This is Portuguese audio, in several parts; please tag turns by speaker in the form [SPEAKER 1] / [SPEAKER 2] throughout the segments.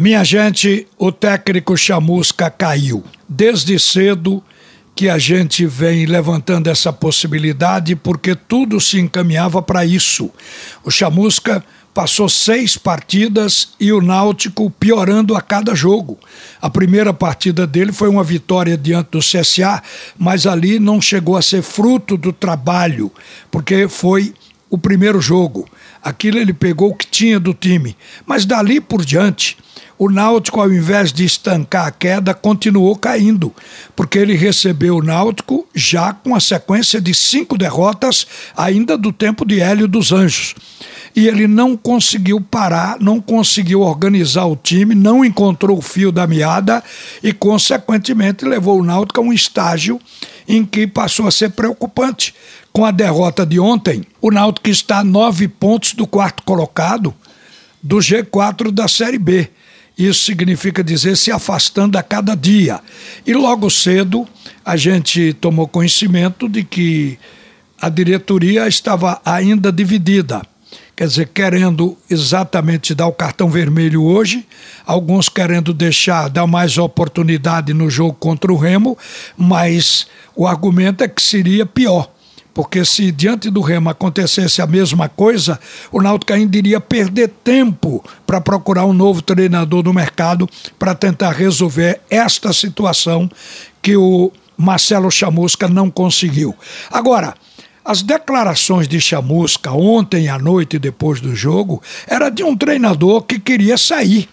[SPEAKER 1] Minha gente, o técnico Chamusca caiu. Desde cedo que a gente vem levantando essa possibilidade porque tudo se encaminhava para isso. O Chamusca passou seis partidas e o Náutico piorando a cada jogo. A primeira partida dele foi uma vitória diante do CSA, mas ali não chegou a ser fruto do trabalho, porque foi o primeiro jogo. Aquilo ele pegou o que tinha do time. Mas dali por diante, o Náutico, ao invés de estancar a queda, continuou caindo, porque ele recebeu o Náutico já com a sequência de cinco derrotas, ainda do tempo de Hélio dos Anjos e ele não conseguiu parar, não conseguiu organizar o time, não encontrou o fio da meada e, consequentemente, levou o Náutico a um estágio em que passou a ser preocupante. Com a derrota de ontem, o Náutico está a nove pontos do quarto colocado do G4 da Série B. Isso significa dizer se afastando a cada dia. E logo cedo a gente tomou conhecimento de que a diretoria estava ainda dividida quer dizer, querendo exatamente dar o cartão vermelho hoje, alguns querendo deixar, dar mais oportunidade no jogo contra o Remo, mas o argumento é que seria pior. Porque se diante do Remo acontecesse a mesma coisa, o Náutico ainda iria perder tempo para procurar um novo treinador no mercado para tentar resolver esta situação que o Marcelo Chamusca não conseguiu. Agora, as declarações de Chamusca ontem à noite, depois do jogo, era de um treinador que queria sair.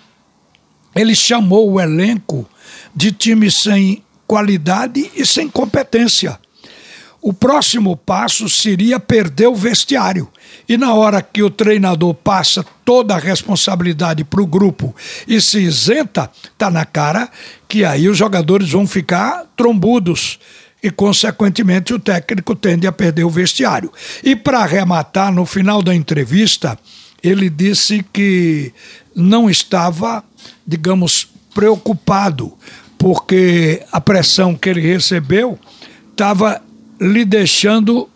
[SPEAKER 1] Ele chamou o elenco de time sem qualidade e sem competência. O próximo passo seria perder o vestiário. E na hora que o treinador passa toda a responsabilidade para o grupo e se isenta, tá na cara que aí os jogadores vão ficar trombudos e, consequentemente, o técnico tende a perder o vestiário. E para arrematar, no final da entrevista, ele disse que não estava, digamos, preocupado, porque a pressão que ele recebeu estava lhe deixando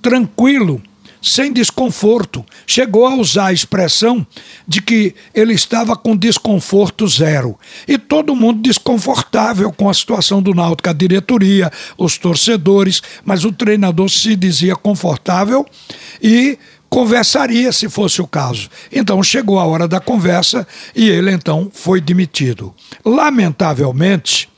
[SPEAKER 1] tranquilo sem desconforto. Chegou a usar a expressão de que ele estava com desconforto zero. E todo mundo desconfortável com a situação do Náutico, a diretoria, os torcedores, mas o treinador se dizia confortável e conversaria se fosse o caso. Então chegou a hora da conversa e ele então foi demitido. Lamentavelmente,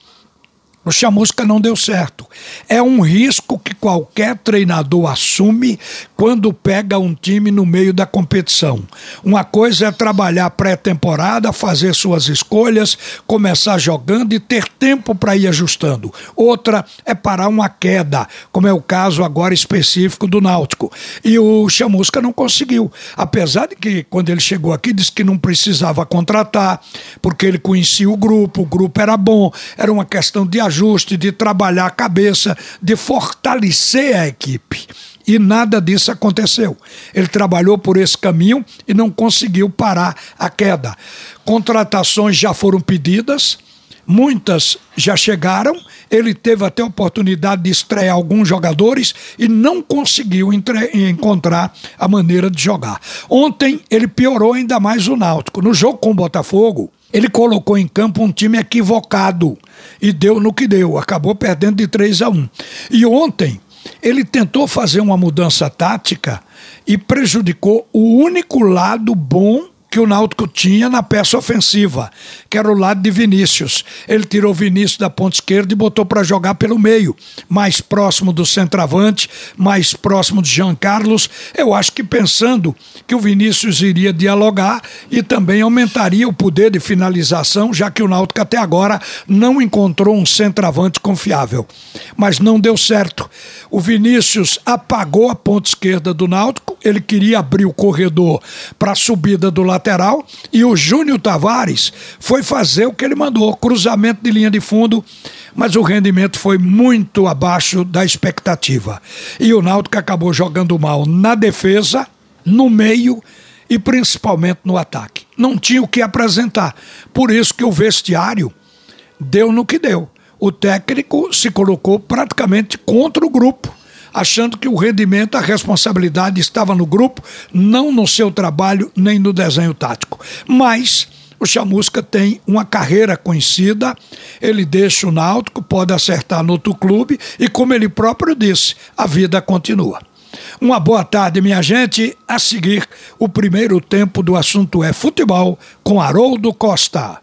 [SPEAKER 1] o Chamusca não deu certo. É um risco que qualquer treinador assume quando pega um time no meio da competição. Uma coisa é trabalhar pré-temporada, fazer suas escolhas, começar jogando e ter tempo para ir ajustando. Outra é parar uma queda, como é o caso agora específico do Náutico. E o Chamusca não conseguiu. Apesar de que, quando ele chegou aqui, disse que não precisava contratar, porque ele conhecia o grupo, o grupo era bom, era uma questão de ajuste, de trabalhar a cabeça, de fortalecer a equipe. E nada disso aconteceu. Ele trabalhou por esse caminho e não conseguiu parar a queda. Contratações já foram pedidas, muitas já chegaram. Ele teve até a oportunidade de estrear alguns jogadores e não conseguiu encontrar a maneira de jogar. Ontem ele piorou ainda mais o Náutico. No jogo com o Botafogo, ele colocou em campo um time equivocado e deu no que deu, acabou perdendo de 3 a 1. E ontem ele tentou fazer uma mudança tática e prejudicou o único lado bom que o Náutico tinha na peça ofensiva, que era o lado de Vinícius. Ele tirou Vinícius da ponta esquerda e botou para jogar pelo meio, mais próximo do centroavante, mais próximo de Jean Carlos. Eu acho que pensando que o Vinícius iria dialogar e também aumentaria o poder de finalização, já que o Náutico até agora não encontrou um centroavante confiável. Mas não deu certo. O Vinícius apagou a ponta esquerda do Náutico, ele queria abrir o corredor para a subida do lado lateral e o Júnior Tavares foi fazer o que ele mandou, cruzamento de linha de fundo, mas o rendimento foi muito abaixo da expectativa. E o Náutico acabou jogando mal na defesa, no meio e principalmente no ataque. Não tinha o que apresentar. Por isso que o vestiário deu no que deu. O técnico se colocou praticamente contra o grupo achando que o rendimento, a responsabilidade estava no grupo, não no seu trabalho nem no desenho tático. Mas o Chamusca tem uma carreira conhecida, ele deixa o Náutico, pode acertar no outro clube e, como ele próprio disse, a vida continua. Uma boa tarde, minha gente. A seguir, o primeiro tempo do assunto é futebol com Haroldo Costa.